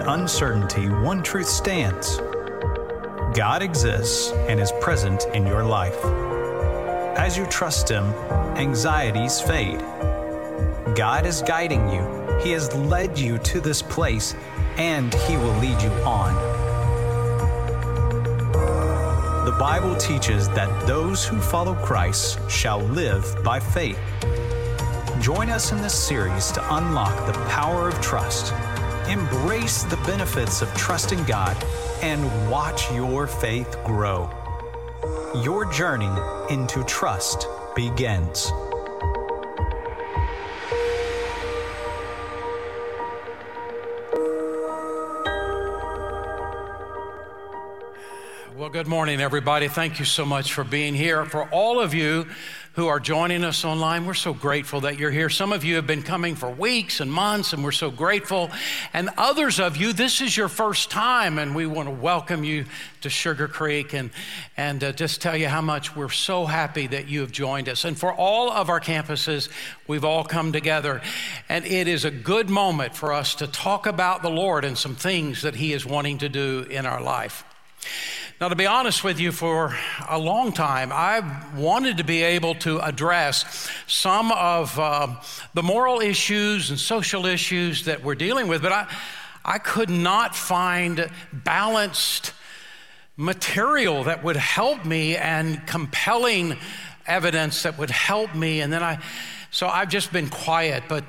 In uncertainty, one truth stands God exists and is present in your life. As you trust Him, anxieties fade. God is guiding you, He has led you to this place, and He will lead you on. The Bible teaches that those who follow Christ shall live by faith. Join us in this series to unlock the power of trust, embrace the benefits of trusting God, and watch your faith grow. Your journey into trust begins. Well, good morning, everybody. Thank you so much for being here. For all of you who are joining us online, we're so grateful that you're here. Some of you have been coming for weeks and months, and we're so grateful. And others of you, this is your first time, and we want to welcome you to Sugar Creek and, and uh, just tell you how much we're so happy that you have joined us. And for all of our campuses, we've all come together, and it is a good moment for us to talk about the Lord and some things that He is wanting to do in our life. Now, to be honest with you, for a long time, I've wanted to be able to address some of uh, the moral issues and social issues that we're dealing with, but I, I could not find balanced material that would help me and compelling evidence that would help me. And then I, so I've just been quiet, but,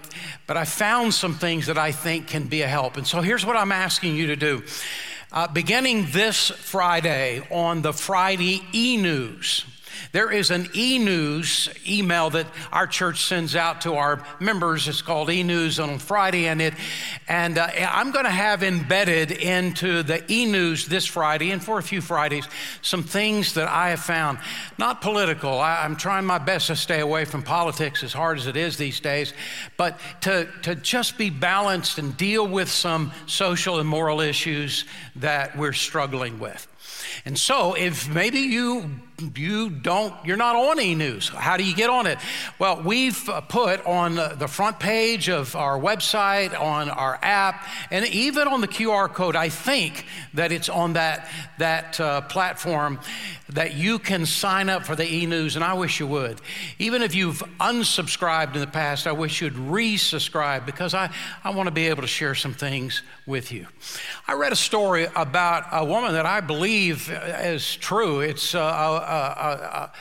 but I found some things that I think can be a help. And so here's what I'm asking you to do. Uh, beginning this Friday on the Friday e News, there is an e news email that our church sends out to our members. It's called e news on Friday, and it and uh, I'm going to have embedded into the e news this Friday and for a few Fridays some things that I have found. Not political. I, am trying my best to stay away from politics as hard as it is these days, but to to just be balanced and deal with some social and moral issues that we're struggling with. And so, if maybe you you don't you're not on e-news. How do you get on it? Well we've uh, put on the front page of our website on our app and even on the qr code i think that it's on that that uh, platform that you can sign up for the e-news and i wish you would. Even if you've unsubscribed in the past i wish you'd resubscribe because i, I want to be able to share some things with you. I read a story about a woman that i believe is true. It's uh, a, a,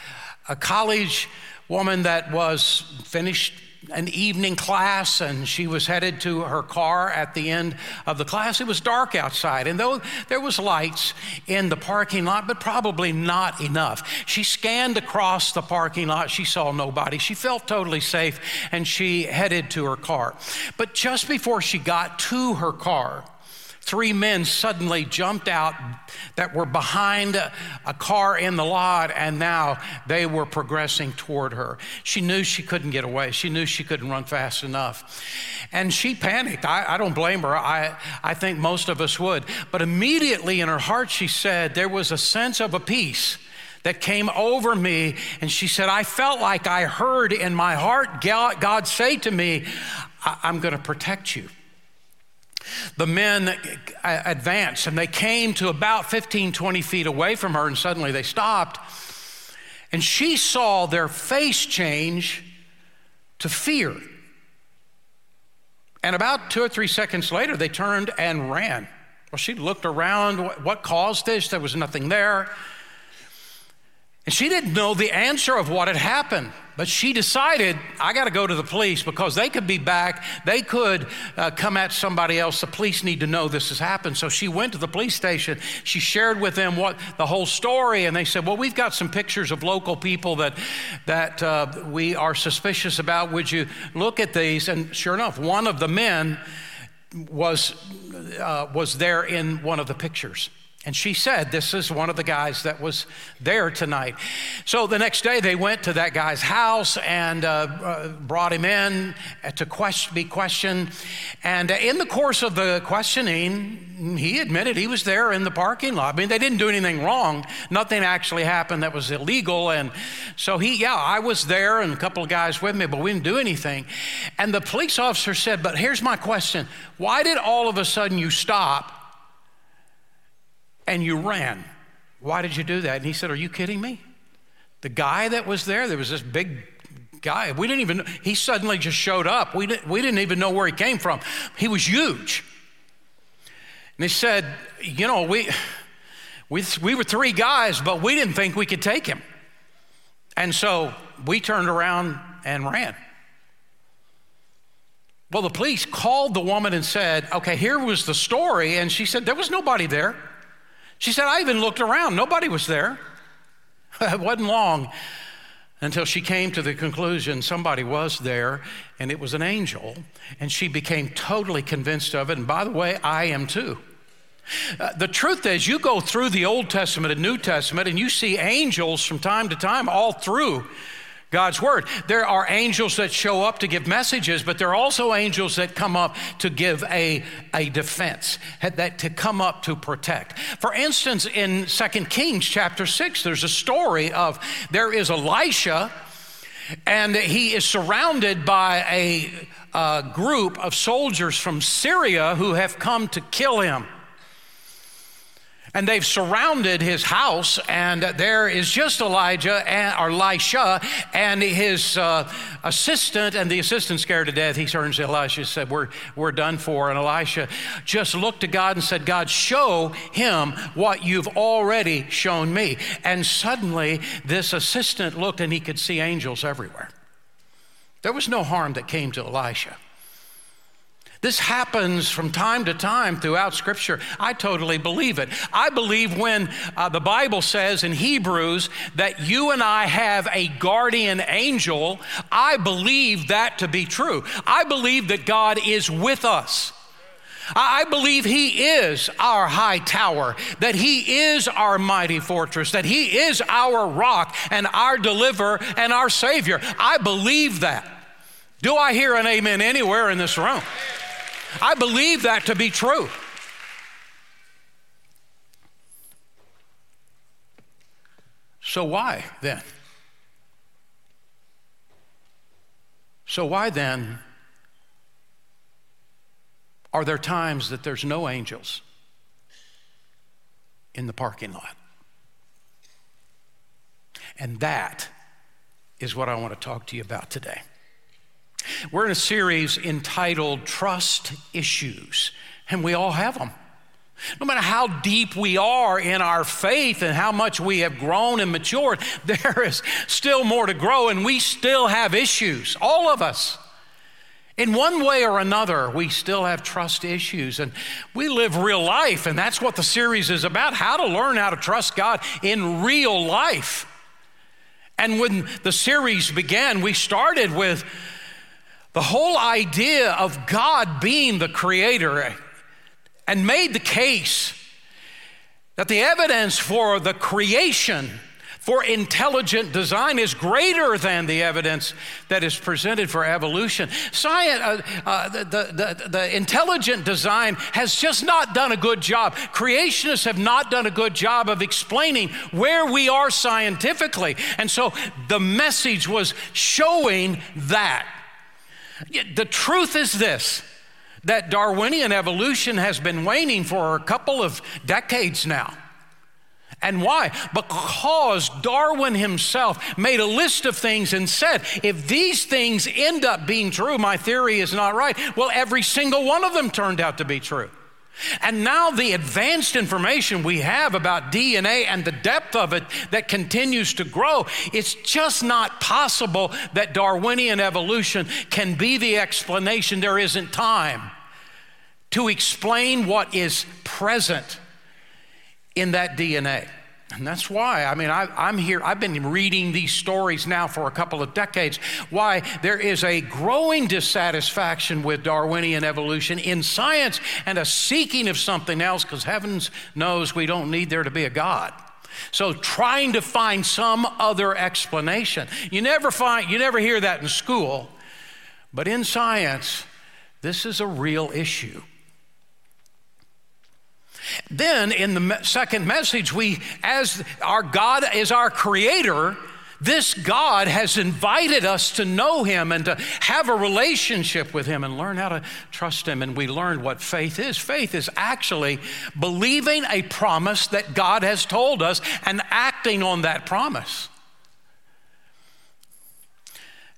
a, college woman that was finished an evening class and she was headed to her car at the end of the class. It was dark outside and though there was lights in the parking lot but probably not enough. She scanned across the parking lot. She saw nobody. She felt totally safe and she headed to her car. But just before she got to her car three men suddenly jumped out that were behind a, a, car in the lot, and now they were progressing toward her. She knew she couldn't get away. She knew she couldn't run fast enough. And she panicked. I, I don't blame her. I, I think most of us would. But immediately in her heart, she said, there was a sense of a peace that came over me. And she said, I felt like I heard in my heart God say to me, I'm going to protect you. The men uh, advanced and they came to about 15, 20 feet away from her, and suddenly they stopped. And she saw their face change to fear. And about two or three seconds later, they turned and ran. Well, she looked around. What caused this? There was nothing there. And she didn't know the answer of what had happened, but she decided, I got to go to the police because they could be back. They could uh, come at somebody else. The police need to know this has happened. So she went to the police station. She shared with them what the whole story, and they said, Well, we've got some pictures of local people that, that uh, we are suspicious about. Would you look at these? And sure enough, one of the men was, uh, was there in one of the pictures. And she said, This is one of the guys that was there tonight. So the next day, they went to that guy's house and uh, uh, brought him in to question, be questioned. And in the course of the questioning, he admitted he was there in the parking lot. I mean, they didn't do anything wrong. Nothing actually happened that was illegal. And so he, yeah, I was there and a couple of guys with me, but we didn't do anything. And the police officer said, But here's my question Why did all of a sudden you stop? And you ran. Why did you do that? And he said, Are you kidding me? The guy that was there, there was this big guy. We didn't even, he suddenly just showed up. We didn't, we didn't even know where he came from. He was huge. And he said, You know, we, we, we were three guys, but we didn't think we could take him. And so we turned around and ran. Well, the police called the woman and said, Okay, here was the story. And she said, There was nobody there. She said, I even looked around, nobody was there. it wasn't long until she came to the conclusion somebody was there and it was an angel, and she became totally convinced of it. And by the way, I am too. Uh, the truth is, you go through the Old Testament and New Testament, and you see angels from time to time all through God's word. There are angels that show up to give messages, but there are also angels that come up to give a, a defense, that to come up to protect. For instance, in 2 Kings chapter 6, there's a story of there is Elisha, and he is surrounded by a, a group of soldiers from Syria who have come to kill him. And they've surrounded his house, and there is just Elijah and, or Elisha and his uh, assistant, and the assistant scared to death. He turns to Elisha and said, we're, we're done for. And Elisha just looked to God and said, God, show him what you've already shown me. And suddenly, this assistant looked and he could see angels everywhere. There was no harm that came to Elisha. This happens from time to time throughout Scripture. I totally believe it. I believe when uh, the Bible says in Hebrews that you and I have a guardian angel, I believe that to be true. I believe that God is with us. I believe He is our high tower, that He is our mighty fortress, that He is our rock and our deliverer and our Savior. I believe that. Do I hear an amen anywhere in this room? I believe that to be true. So, why then? So, why then are there times that there's no angels in the parking lot? And that is what I want to talk to you about today. We're in a series entitled Trust Issues, and we all have them. No matter how deep we are in our faith and how much we have grown and matured, there is still more to grow, and we still have issues, all of us. In one way or another, we still have trust issues, and we live real life, and that's what the series is about how to learn how to trust God in real life. And when the series began, we started with the whole idea of God being the creator and made the case that the evidence for the creation for intelligent design is greater than the evidence that is presented for evolution. Science, uh, uh, the, the, the, intelligent design has just not done a good job. Creationists have not done a good job of explaining where we are scientifically. And so the message was showing that. The truth is this that Darwinian evolution has been waning for a couple of decades now. And why? Because Darwin himself made a list of things and said, if these things end up being true, my theory is not right. Well, every single one of them turned out to be true. And now, the advanced information we have about DNA and the depth of it that continues to grow, it's just not possible that Darwinian evolution can be the explanation. There isn't time to explain what is present in that DNA. And that's why, I mean, I, am here, I've been reading these stories now for a couple of decades. Why there is a growing dissatisfaction with Darwinian evolution in science and a seeking of something else, because heavens knows we don't need there to be a God. So trying to find some other explanation. You never find, you never hear that in school, but in science, this is a real issue. Then in the second message, we, as our God is our creator, this God has invited us to know Him and to have a relationship with Him and learn how to trust Him. And we learned what faith is. Faith is actually believing a promise that God has told us and acting on that promise.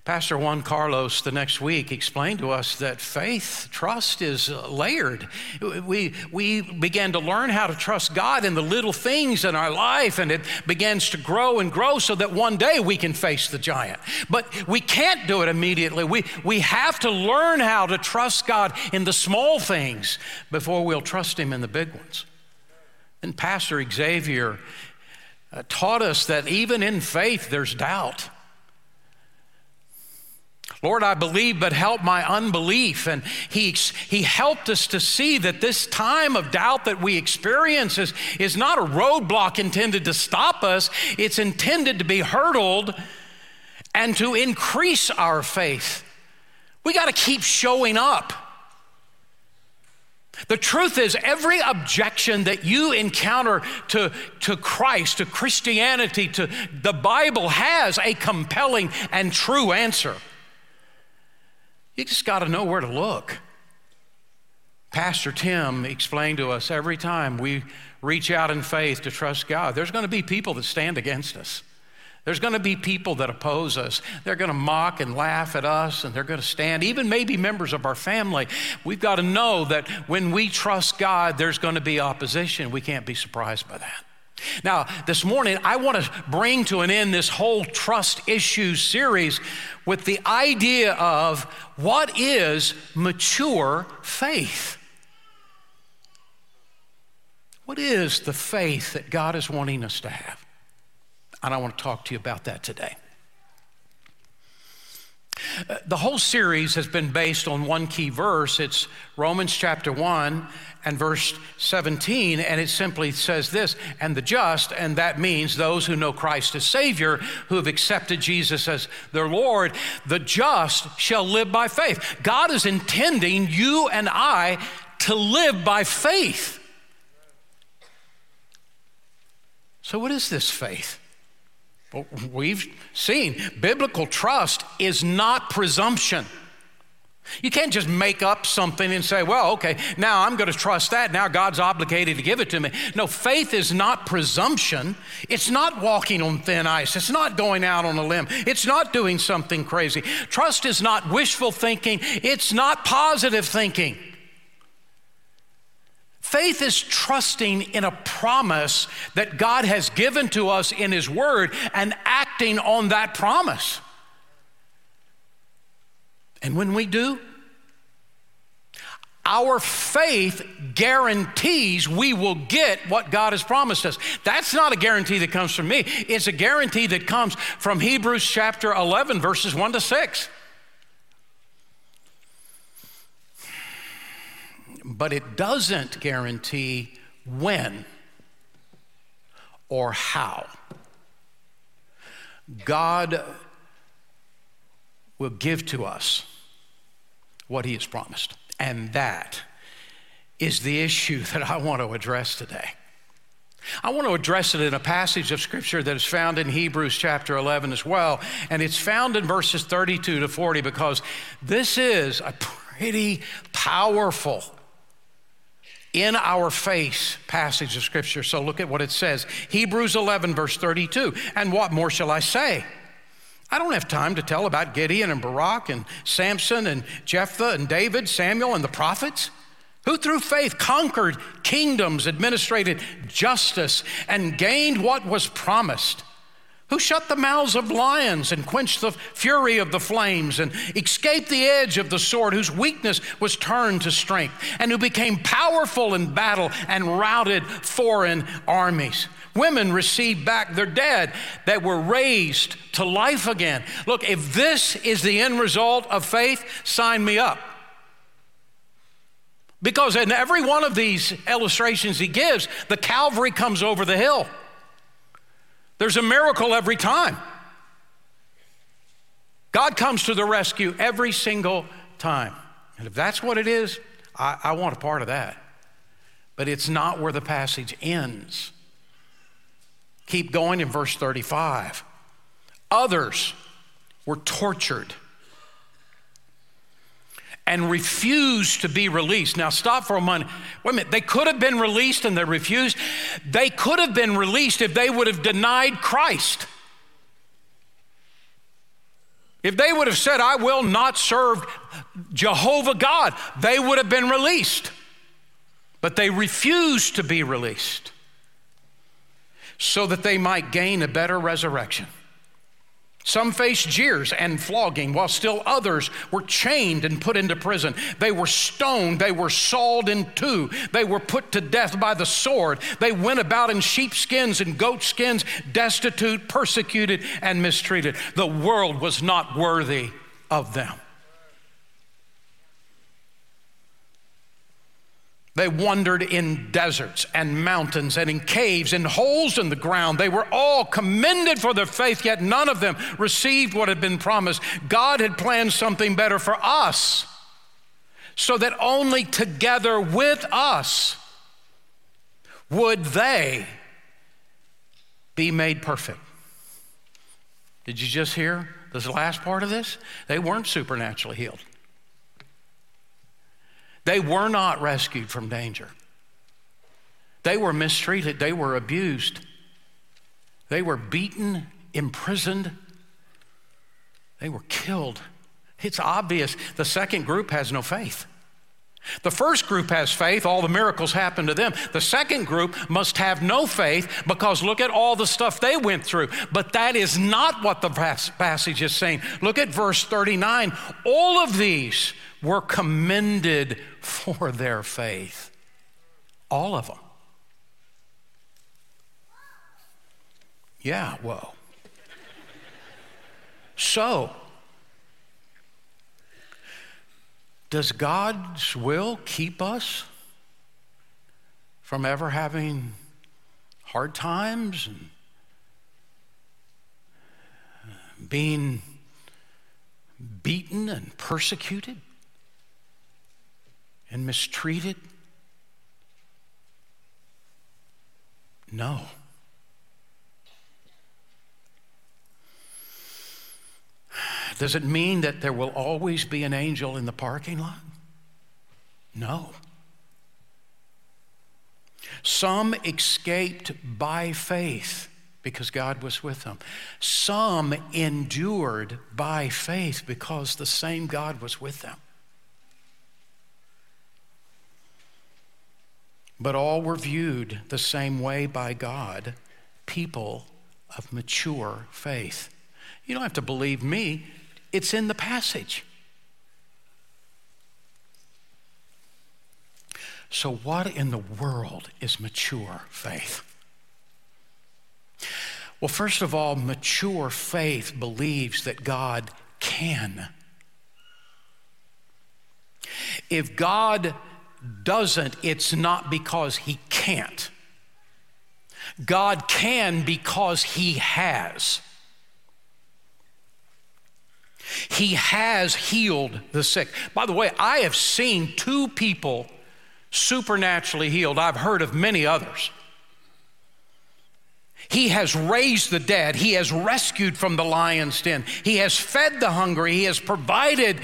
Pastor Juan Carlos the next week explained to us that faith, trust is layered. We, we began to learn how to trust God in the little things in our life, and it begins to grow and grow so that one day we can face the giant. But we can't do it immediately. We, we have to learn how to trust God in the small things before we'll trust Him in the big ones. And Pastor Xavier uh, taught us that even in faith, there's doubt. Lord, I believe, but help my unbelief. And he, he helped us to see that this time of doubt that we experience is, is not a roadblock intended to stop us, it's intended to be hurdled and to increase our faith. We got to keep showing up. The truth is, every objection that you encounter to, to Christ, to Christianity, to the Bible has a compelling and true answer. You just got to know where to look. Pastor Tim explained to us every time we reach out in faith to trust God, there's going to be people that stand against us. There's going to be people that oppose us. They're going to mock and laugh at us, and they're going to stand, even maybe members of our family. We've got to know that when we trust God, there's going to be opposition. We can't be surprised by that. Now, this morning, I want to bring to an end this whole trust issue series with the idea of what is mature faith? What is the faith that God is wanting us to have? And I want to talk to you about that today. Uh, the whole series has been based on one key verse. It's Romans chapter 1 and verse 17, and it simply says this and the just, and that means those who know Christ as Savior, who have accepted Jesus as their Lord, the just shall live by faith. God is intending you and I to live by faith. So, what is this faith? We've seen biblical trust is not presumption. You can't just make up something and say, well, okay, now I'm going to trust that. Now God's obligated to give it to me. No, faith is not presumption. It's not walking on thin ice. It's not going out on a limb. It's not doing something crazy. Trust is not wishful thinking. It's not positive thinking. Faith is trusting in a promise that God has given to us in His Word and acting on that promise. And when we do, our faith guarantees we will get what God has promised us. That's not a guarantee that comes from me, it's a guarantee that comes from Hebrews chapter 11, verses 1 to 6. But it doesn't guarantee when or how. God will give to us what he has promised. And that is the issue that I want to address today. I want to address it in a passage of scripture that is found in Hebrews chapter 11 as well. And it's found in verses 32 to 40 because this is a pretty powerful in our face passage of scripture. So look at what it says Hebrews 11, verse 32. And what more shall I say? I don't have time to tell about Gideon and Barak and Samson and Jephthah and David, Samuel and the prophets, who through faith conquered kingdoms, administrated justice, and gained what was promised who shut the mouths of lions and quenched the fury of the flames and escaped the edge of the sword, whose weakness was turned to strength, and who became powerful in battle and routed foreign armies. Women received back their dead that were raised to life again. Look, if this is the end result of faith, sign me up. Because in every one of these illustrations he gives, the Calvary comes over the hill. There's a miracle every time. God comes to the rescue every single time. And if that's what it is, I, I, want a part of that. But it's not where the passage ends. Keep going in verse 35. Others were tortured and refused to be released. Now, stop for a moment. Wait a minute. They could have been released and they refused. They could have been released if they would have denied Christ. If they would have said, I will not serve Jehovah God, they would have been released. But they refused to be released so that they might gain a better resurrection. Some faced jeers and flogging, while still others were chained and put into prison. They were stoned, they were sawed in two, they were put to death by the sword. They went about in sheepskins and goatskins, destitute, persecuted, and mistreated. The world was not worthy of them. They wandered in deserts and mountains and in caves and holes in the ground. They were all commended for their faith, yet none of them received what had been promised. God had planned something better for us, so that only together with us would they be made perfect. Did you just hear this last part of this? They weren't supernaturally healed. They were not rescued from danger. They were mistreated, they were abused, they were beaten, imprisoned, they were killed. It's obvious the second group has no faith. The first group has faith, all the miracles happen to them. The second group must have no faith because look at all the stuff they went through. But that is not what the passage is saying. Look at verse 39. All of these were commended for their faith. All of them. Yeah, whoa. So, does God's will keep us from ever having hard times and being beaten and persecuted? and mistreated? No. Does it mean that there will always be an angel in the parking lot? No. Some escaped by faith because God was with them. Some endured by faith because the same God was with them. but all were viewed the same way by God, people of mature faith. You don't have to believe me, it's in the passage. So, what in the world is mature faith? Well, first of all, mature faith believes that God can. If God doesn't, it's not because he can't. God can because he has. He has healed the sick. By the way, I have seen two people supernaturally healed. I've heard of many others. He has raised the dead. He has rescued from the lion's den. He has fed the hungry. He has provided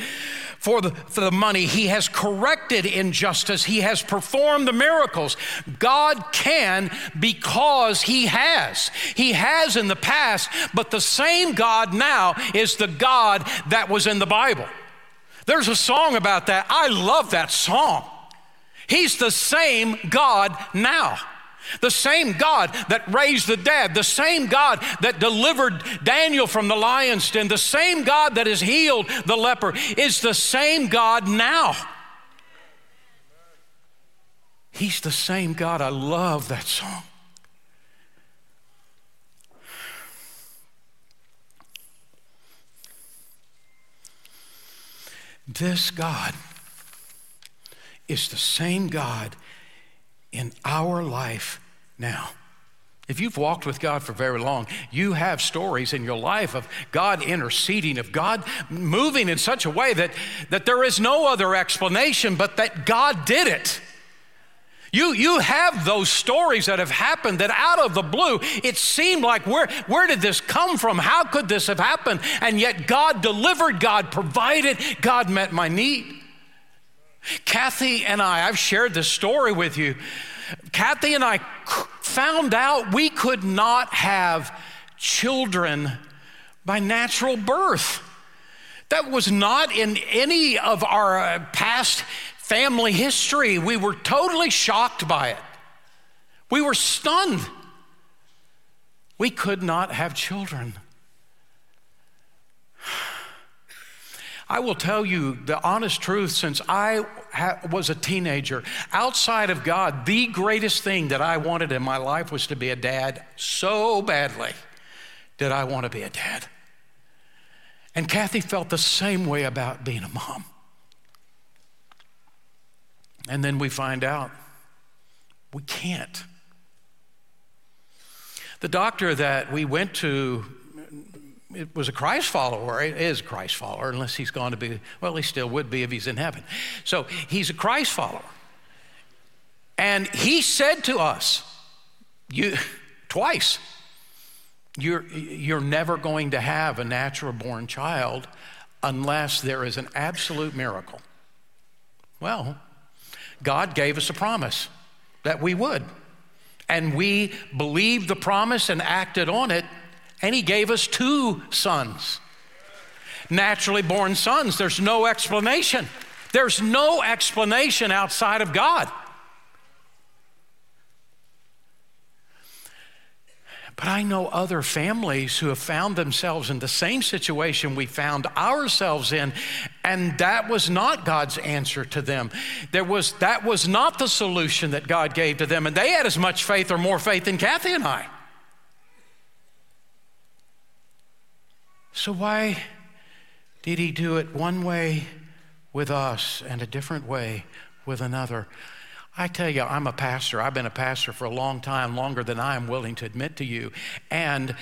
for the, for the money. He has corrected injustice. He has performed the miracles. God can because He has. He has in the past, but the same God now is the God that was in the Bible. There's a song about that. I love that song. He's the same God now. The same God that raised the dead, the same God that delivered Daniel from the lion's den, the same God that has healed the leper is the same God now. He's the same God. I love that song. This God is the same God in our life now. If you've walked with God for very long, you have stories in your life of God interceding, of God moving in such a way that, that there is no other explanation but that God did it. You, you have those stories that have happened that out of the blue, it seemed like where, where did this come from? How could this have happened? And yet God delivered, God provided, God met my need. Kathy and I, I've shared this story with you. Kathy and I found out we could not have children by natural birth. That was not in any of our uh, past family history. We were totally shocked by it. We were stunned. We could not have children. I will tell you the honest truth since I ha- was a teenager, outside of God, the greatest thing that I wanted in my life was to be a dad so badly did I want to be a dad. And Kathy felt the same way about being a mom. And then we find out we can't. The doctor that we went to it was a Christ follower, it is Christ follower, unless he's gone to be, well, he still would be if he's in heaven. So he's a Christ follower. And he said to us, you, twice, you're, you're never going to have a natural born child unless there is an absolute miracle. Well, God gave us a promise that we would. And we believed the promise and acted on it, and He gave us two sons. Naturally born sons. There's no explanation. There's no explanation outside of God. But I know other families who have found themselves in the same situation we found ourselves in, and that was not God's answer to them. There was, that was not the solution that God gave to them, and they had as much faith or more faith than Kathy and I. So, why did He do it one way with us and a different way with another? I tell you, I'm a pastor. I've been a pastor for a long time, longer than I am willing to admit to you. And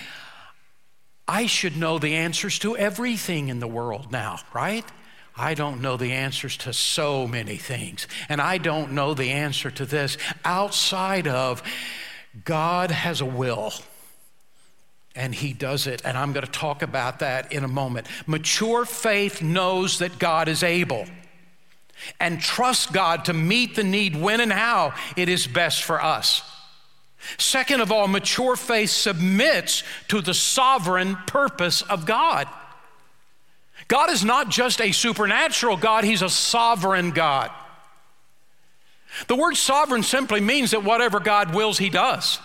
I should know the answers to everything in the world now, right? I don't know the answers to so many things. And I don't know the answer to this outside of God has a will. And he does it. And I'm going to talk about that in a moment. Mature faith knows that God is able and trust God to meet the need when and how it is best for us. Second of all, mature faith submits to the sovereign purpose of God. God is not just a supernatural God, He's a sovereign God. The word sovereign simply means that whatever God wills, He does.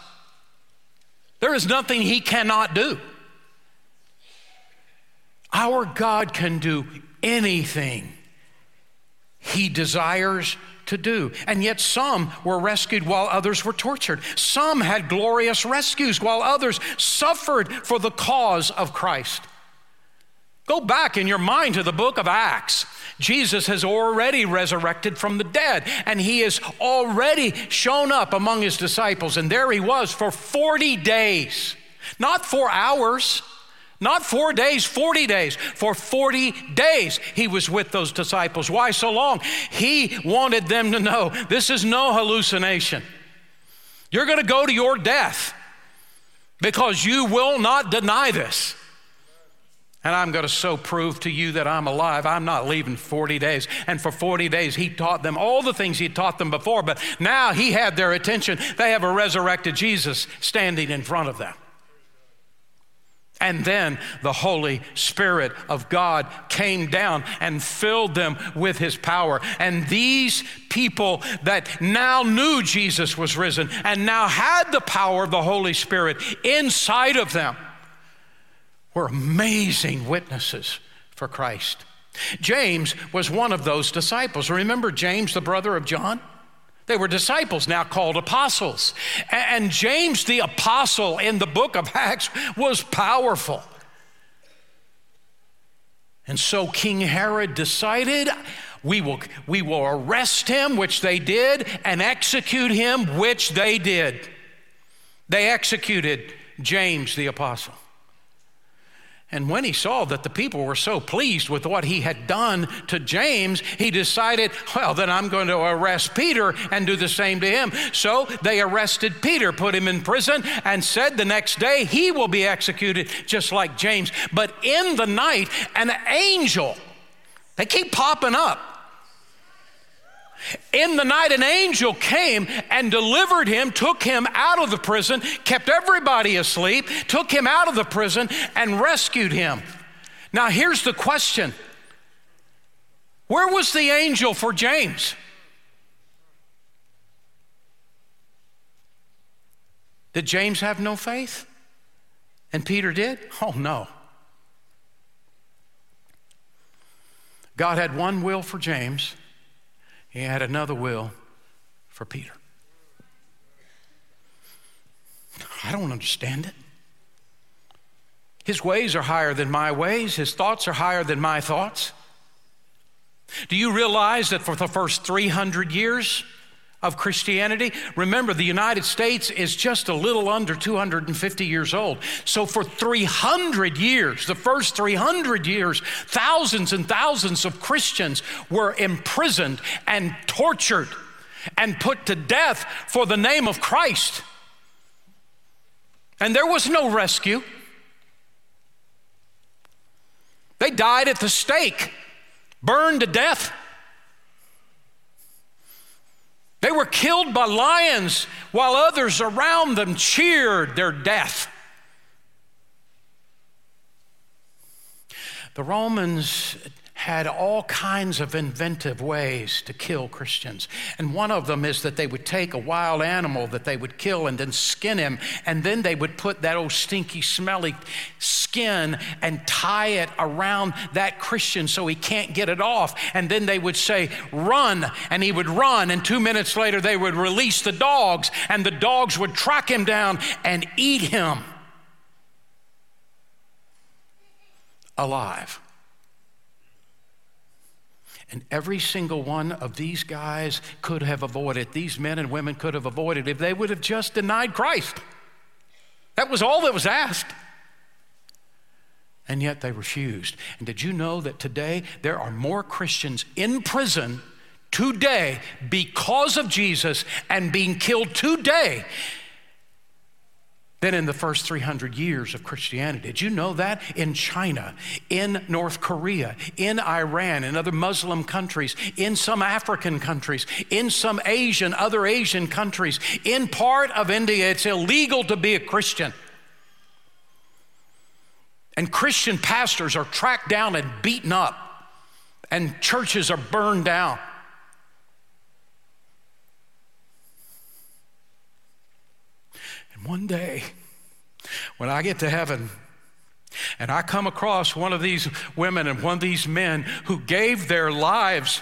There is nothing He cannot do. Our God can do anything he desires to do. And yet, some were rescued while others were tortured. Some had glorious rescues while others suffered for the cause of Christ. Go back in your mind to the book of Acts. Jesus has already resurrected from the dead, and he has already shown up among his disciples. And there he was for 40 days, not four hours, not four days, 40 days. For 40 days, he was with those disciples. Why so long? He wanted them to know this is no hallucination. You're going to go to your death because you will not deny this. And I'm going to so prove to you that I'm alive. I'm not leaving 40 days. And for 40 days, he taught them all the things he taught them before, but now he had their attention. They have a resurrected Jesus standing in front of them. And then the Holy Spirit of God came down and filled them with his power. And these people that now knew Jesus was risen and now had the power of the Holy Spirit inside of them were amazing witnesses for Christ. James was one of those disciples. Remember James, the brother of John? They were disciples, now called apostles. And James the apostle in the book of Acts was powerful. And so King Herod decided we will, we will arrest him, which they did, and execute him, which they did. They executed James the apostle. And when he saw that the people were so pleased with what he had done to James, he decided, well, then I'm going to arrest Peter and do the same to him. So they arrested Peter, put him in prison, and said the next day he will be executed just like James. But in the night, an angel, they keep popping up. In the night, an angel came and delivered him, took him out of the prison, kept everybody asleep, took him out of the prison, and rescued him. Now, here's the question Where was the angel for James? Did James have no faith? And Peter did? Oh, no. God had one will for James he had another will for Peter. I don't understand it. His ways are higher than my ways, his thoughts are higher than my thoughts. Do you realize that for the first 300 years, of Christianity. Remember, the United States is just a little under 250 years old. So, for 300 years, the first 300 years, thousands and thousands of Christians were imprisoned and tortured and put to death for the name of Christ. And there was no rescue. They died at the stake, burned to death. They were killed by lions while others around them cheered their death. The Romans had all kinds of inventive ways to kill Christians. And one of them is that they would take a wild animal that they would kill and then skin him, and then they would put that old stinky, smelly skin and tie it around that Christian so he can't get it off. And then they would say, Run, and he would run, and two minutes later they would release the dogs, and the dogs would track him down and eat him alive. And every single one of these guys could have avoided, these men and women could have avoided if they would have just denied Christ. That was all that was asked. And yet they refused. And did you know that today there are more Christians in prison today because of Jesus and being killed today than in the first 300 years of Christianity. Did you know that? In China, in North Korea, in Iran, in other Muslim countries, in some African countries, in some Asian, other Asian countries, in part of India, it's illegal to be a Christian. And Christian pastors are tracked down and beaten up, and churches are burned down. And one day, when I get to heaven, and I come across one of these women and one of these men who gave their lives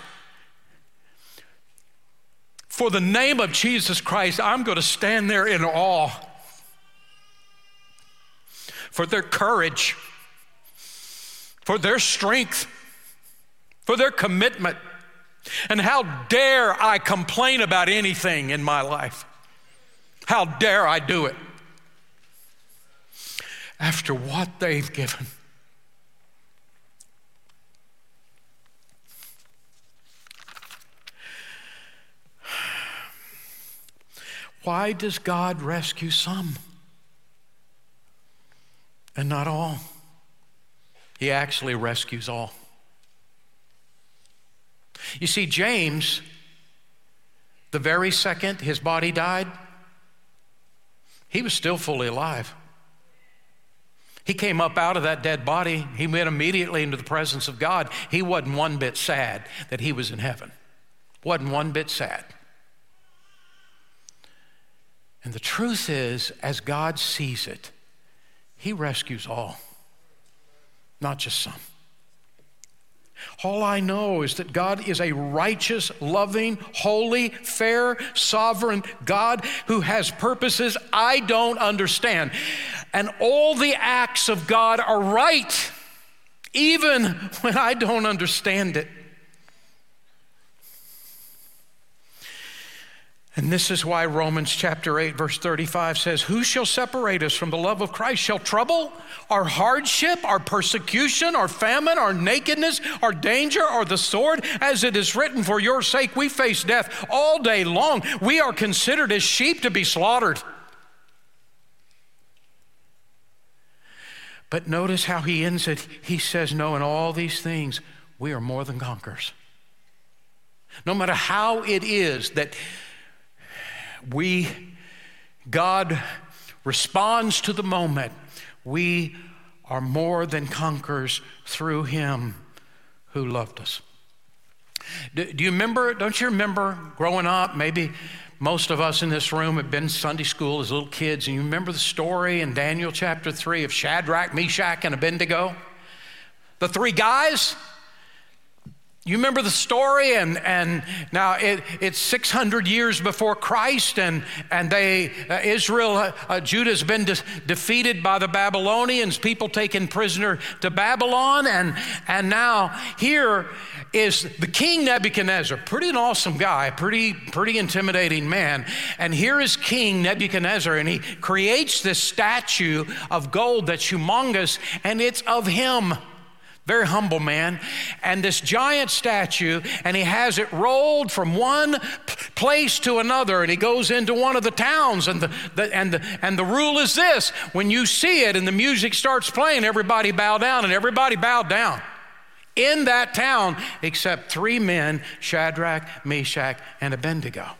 for the name of Jesus Christ, I'm going to stand there in awe for their courage, for their strength, for their commitment. And how dare I complain about anything in my life? How dare I do it? After what they've given. Why does God rescue some and not all? He actually rescues all. You see, James, the very second his body died, he was still fully alive. He came up out of that dead body. He went immediately into the presence of God. He wasn't one bit sad that he was in heaven. Wasn't one bit sad. And the truth is, as God sees it, He rescues all, not just some. All I know is that God is a righteous, loving, holy, fair, sovereign God who has purposes I don't understand. And all the acts of God are right, even when I don't understand it. And this is why Romans chapter 8, verse 35 says, Who shall separate us from the love of Christ? Shall trouble, our hardship, our persecution, our famine, our nakedness, our danger, or the sword? As it is written, For your sake we face death all day long. We are considered as sheep to be slaughtered. But notice how he ends it. He says, No, in all these things, we are more than conquerors. No matter how it is that we, God responds to the moment. We are more than conquerors through Him who loved us. Do, do, you remember? Don't you remember growing up? Maybe most of us in this room have been Sunday school as little kids, and you remember the story in Daniel chapter 3 of Shadrach, Meshach, and Abednego? The three guys you remember the story, and, and now it, it's 600 years before Christ, and, and they, uh, Israel, uh, uh, Judah has been de- defeated by the Babylonians, people taken prisoner to Babylon, and, and now here is the king Nebuchadnezzar, pretty an awesome guy, pretty, pretty intimidating man. And here is King Nebuchadnezzar, and he creates this statue of gold that's humongous, and it's of him very humble man, and this giant statue, and he has it rolled from one place to another, and he goes into one of the towns, and the, the, and the, and the rule is this. When you see it and the music starts playing, everybody bow down, and everybody bowed down. In that town except three men Shadrach, Meshach, and Abednego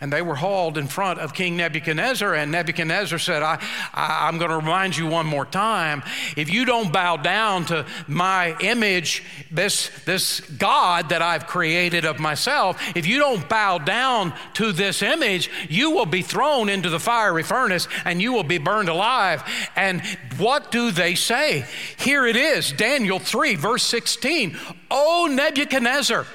and they were hauled in front of King Nebuchadnezzar. And Nebuchadnezzar said, I, I, am going to remind you one more time if you don't bow down to my image, this, this God that I've created of myself, if you don't bow down to this image, you will be thrown into the fiery furnace and you will be burned alive. And what do they say? Here it is Daniel 3, verse 16. O Nebuchadnezzar,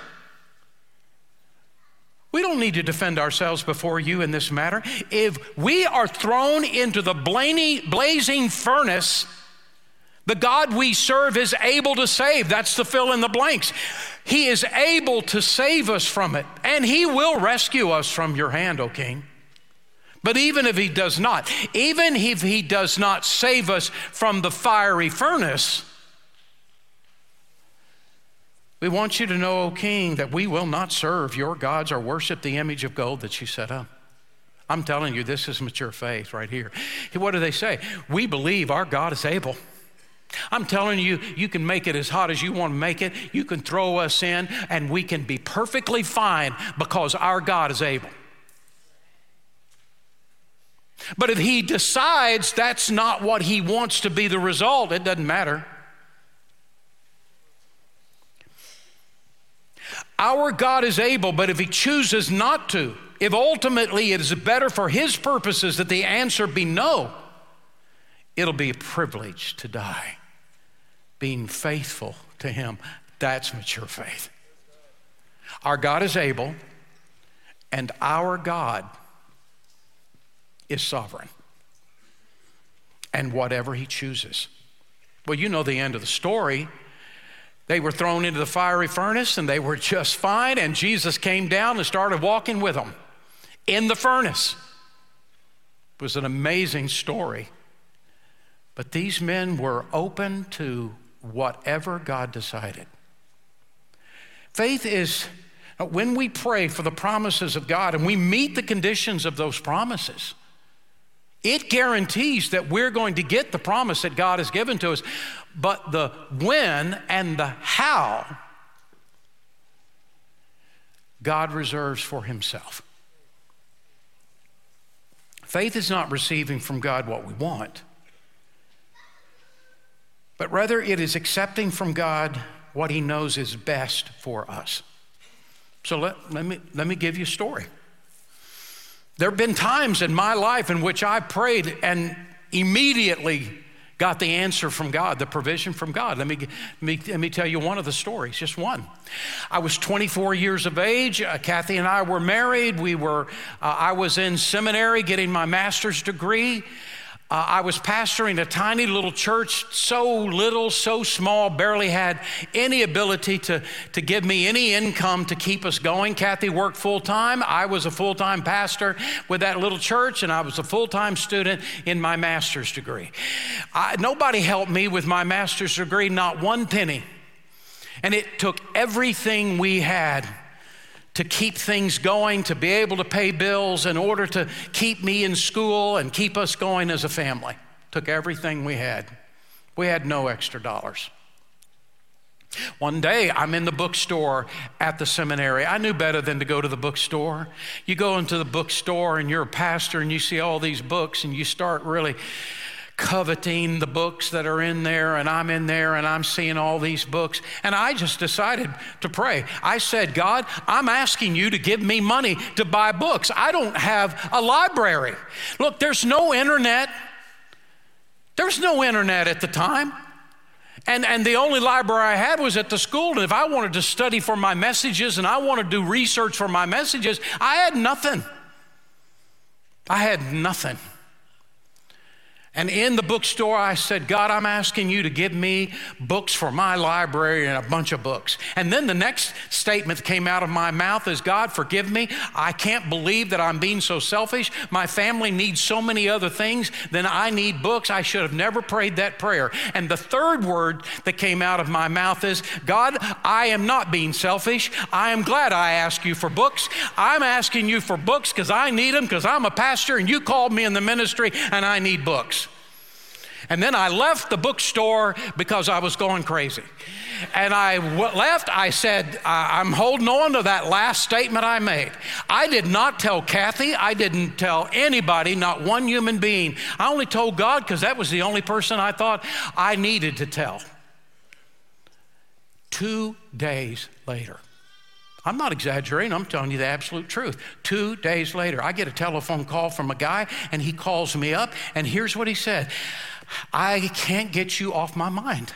we don't need to defend ourselves before you in this matter. If we are thrown into the blazing furnace, the God we serve is able to save. That's the fill in the blanks. He is able to save us from it, and He will rescue us from your hand, O King. But even if He does not, even if He does not save us from the fiery furnace, we want you to know, O king, that we will not serve your gods or worship the image of gold that you set up. I'm telling you, this is mature faith right here. What do they say? We believe our God is able. I'm telling you, you can make it as hot as you want to make it. You can throw us in, and we can be perfectly fine because our God is able. But if He decides that's not what He wants to be the result, it doesn't matter. Our God is able, but if He chooses not to, if ultimately it is better for His purposes that the answer be no, it'll be a privilege to die. Being faithful to Him, that's mature faith. Our God is able, and our God is sovereign. And whatever He chooses. Well, you know the end of the story. They were thrown into the fiery furnace and they were just fine, and Jesus came down and started walking with them in the furnace. It was an amazing story. But these men were open to whatever God decided. Faith is uh, when we pray for the promises of God and we meet the conditions of those promises, it guarantees that we're going to get the promise that God has given to us. But the when and the how, God reserves for Himself. Faith is not receiving from God what we want, but rather it is accepting from God what He knows is best for us. So let, let, me, let me give you a story. There have been times in my life in which I prayed and immediately got the answer from God, the provision from God. Let me, let me, let me tell you one of the stories, just one. I was 24 years of age. Uh, Kathy and I were married. We were, uh, I was in seminary getting my master's degree. Uh, I was pastoring a tiny little church, so little, so small, barely had any ability to, to give me any income to keep us going. Kathy worked full time. I was a full time pastor with that little church, and I was a full time student in my master's degree. I, nobody helped me with my master's degree, not one penny. And it took everything we had to keep things going, to be able to pay bills, in order to keep me in school and keep us going as a family. Took everything we had. We had no extra dollars. One day, I'm in the bookstore at the seminary. I knew better than to go to the bookstore. You go into the bookstore and you're a pastor and you see all these books and you start really coveting the books that are in there, and I'm in there and I'm seeing all these books. And I just decided to pray. I said, God, I'm asking you to give me money to buy books. I don't have a library. Look, there's no internet. There's no internet at the time. And, and the only library I had was at the school. And if I wanted to study for my messages and I wanted to do research for my messages, I had nothing. I had nothing. And in the bookstore, I said, God, I'm asking you to give me books for my library and a bunch of books. And then the next statement that came out of my mouth is, God, forgive me. I can't believe that I'm being so selfish. My family needs so many other things than I need books. I should have never prayed that prayer. And the third word that came out of my mouth is, God, I am not being selfish. I am glad I asked you for books. I'm asking you for books because I need them because I'm a pastor and you called me in the ministry and I need books. And then I left the bookstore because I was going crazy. And I w- left, I said, I'm holding on to that last statement I made. I did not tell Kathy, I didn't tell anybody, not one human being. I only told God because that was the only person I thought I needed to tell. Two days later, I'm not exaggerating, I'm telling you the absolute truth. Two days later, I get a telephone call from a guy, and he calls me up, and here's what he said I can't get you off my mind.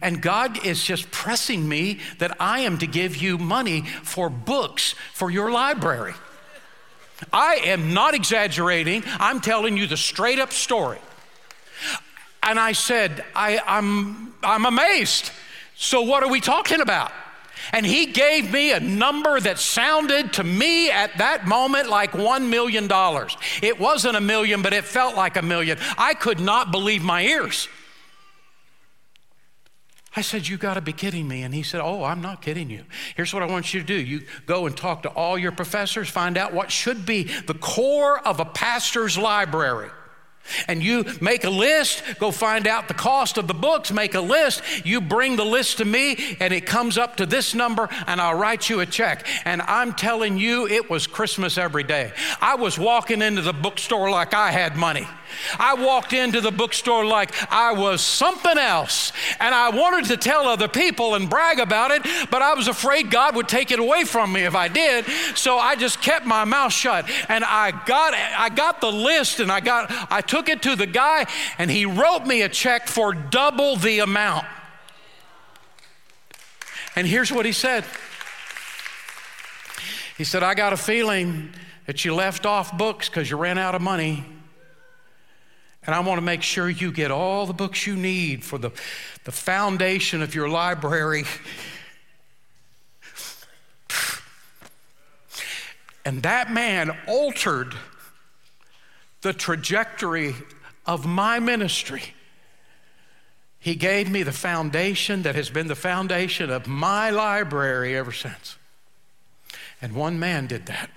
And God is just pressing me that I am to give you money for books for your library. I am not exaggerating, I'm telling you the straight up story. And I said, I, I'm, I'm amazed. So, what are we talking about? And he gave me a number that sounded to me at that moment like $1 million. It wasn't a million, but it felt like a million. I could not believe my ears. I said, You got to be kidding me. And he said, Oh, I'm not kidding you. Here's what I want you to do you go and talk to all your professors, find out what should be the core of a pastor's library. And you make a list, go find out the cost of the books, make a list. You bring the list to me, and it comes up to this number, and I'll write you a check. And I'm telling you, it was Christmas every day. I was walking into the bookstore like I had money. I walked into the bookstore like I was something else. And I wanted to tell other people and brag about it, but I was afraid God would take it away from me if I did. So I just kept my mouth shut. And I got I got the list and I got I took it to the guy and he wrote me a check for double the amount. And here's what he said. He said, I got a feeling that you left off books because you ran out of money. And I want to make sure you get all the books you need for the, the foundation of your library. And that man altered the trajectory of my ministry. He gave me the foundation that has been the foundation of my library ever since. And one man did that.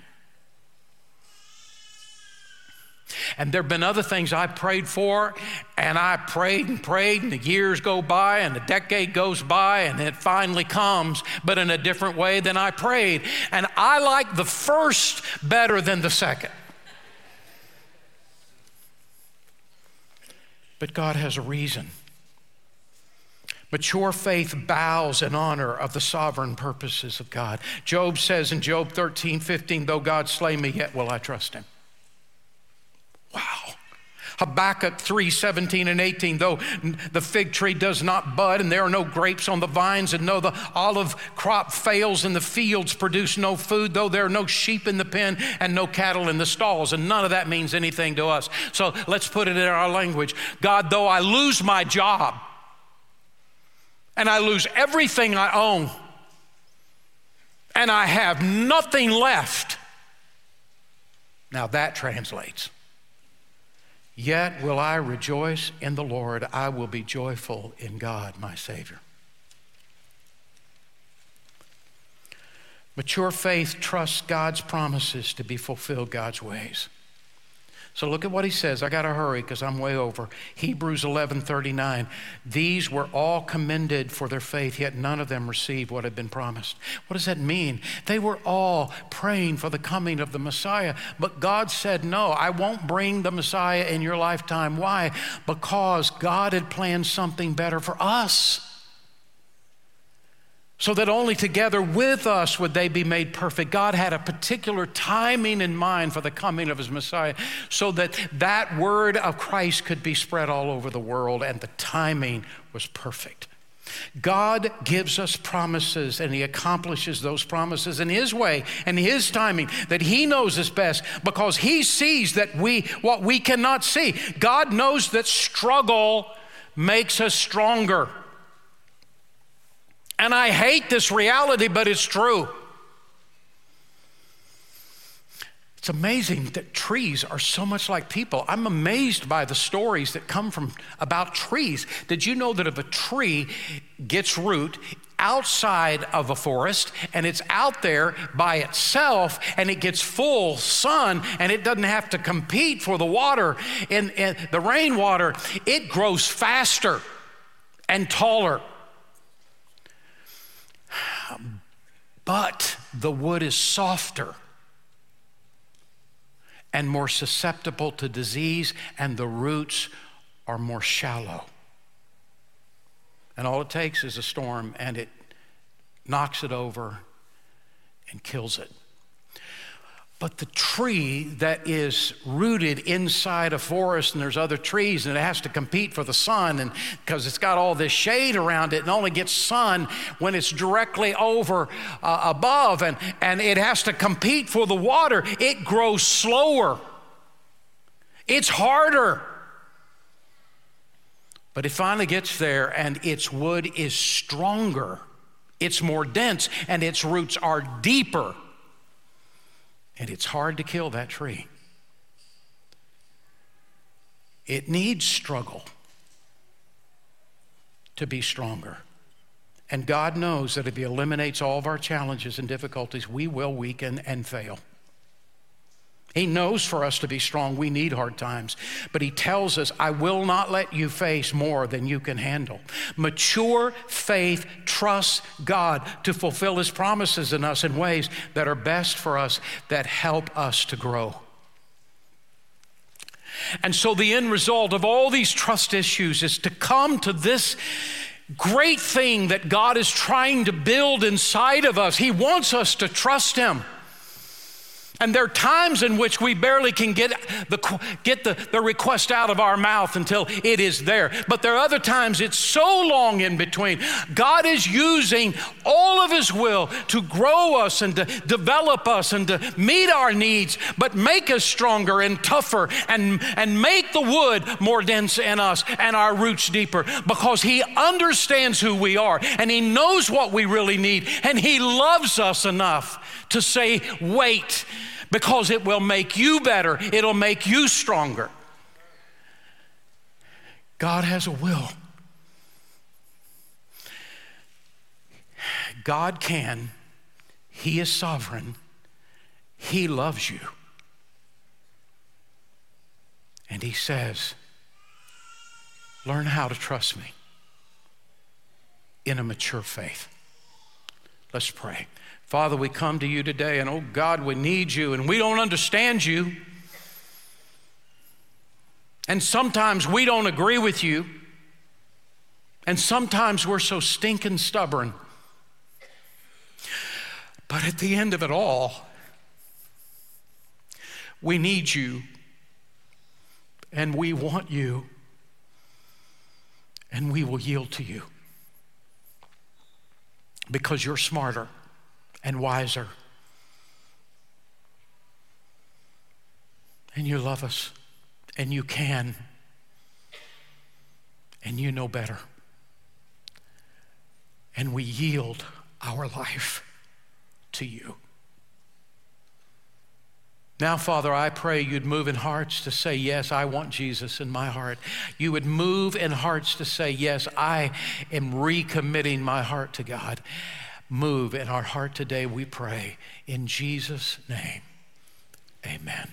And there have been other things I prayed for, and I prayed and prayed, and the years go by, and the decade goes by, and it finally comes, but in a different way than I prayed. And I like the first better than the second. But God has a reason. Mature faith bows in honor of the sovereign purposes of God. Job says in Job 13, 15, though God slay me, yet will I trust him. Wow. Habakkuk 3 17 and 18. Though the fig tree does not bud, and there are no grapes on the vines, and though the olive crop fails, and the fields produce no food, though there are no sheep in the pen and no cattle in the stalls. And none of that means anything to us. So let's put it in our language God, though I lose my job, and I lose everything I own, and I have nothing left. Now that translates. Yet will I rejoice in the Lord. I will be joyful in God, my Savior. Mature faith trusts God's promises to be fulfilled God's ways. So look at what he says. I got to hurry because I'm way over. Hebrews 11:39. These were all commended for their faith, yet none of them received what had been promised. What does that mean? They were all praying for the coming of the Messiah, but God said, "No, I won't bring the Messiah in your lifetime." Why? Because God had planned something better for us so that only together with us would they be made perfect. God had a particular timing in mind for the coming of his Messiah so that that word of Christ could be spread all over the world, and the timing was perfect. God gives us promises and He accomplishes those promises in His way and His timing that He knows is best because He sees that we, what we cannot see. God knows that struggle makes us stronger. And I hate this reality, but it's true. It's amazing that trees are so much like people. I'm amazed by the stories that come from about trees. Did you know that if a tree gets root outside of a forest and it's out there by itself and it gets full sun and it doesn't have to compete for the water in, in the rainwater, it grows faster and taller. But the wood is softer and more susceptible to disease, and the roots are more shallow. And all it takes is a storm, and it knocks it over and kills it. But the tree that is rooted inside a forest and there's other trees and it has to compete for the sun and because it's got all this shade around it and only gets sun when it's directly over uh, above and, and it has to compete for the water, it grows slower. It's harder. But it finally gets there and its wood is stronger. It's more dense and its roots are deeper. And it's hard to kill that tree. It needs struggle to be stronger. And God knows that if He eliminates all of our challenges and difficulties, we will weaken and fail. He knows for us to be strong, we need hard times. But He tells us, I will not let you face more than you can handle. Mature faith trusts God to fulfill His promises in us in ways that are best for us, that help us to grow. And so, the end result of all these trust issues is to come to this great thing that God is trying to build inside of us. He wants us to trust Him. And there are times in which we barely can get, the, get the, the request out of our mouth until it is there. But there are other times it's so long in between. God is using all of His will to grow us and to develop us and to meet our needs, but make us stronger and tougher and, and make the wood more dense in us and our roots deeper because He understands who we are and He knows what we really need and He loves us enough to say, wait, because it will make you better, it'll make you stronger. God has a will. God can, He is sovereign, He loves you. And He says, Learn how to trust me in a mature faith. Let's pray. Father, we come to you today, and oh God, we need you, and we don't understand you. And sometimes we don't agree with you. And sometimes we're so stinking stubborn. But at the end of it all, we need you and we want you and we will yield to you because you're smarter and wiser and you love us and you can and you know better. And we yield our life to you. Now, Father, I pray you'd move in hearts to say, Yes, I want Jesus in my heart. You would move in hearts to say, Yes, I am recommitting my heart to God. Move in our heart today, we pray. In Jesus' name, amen.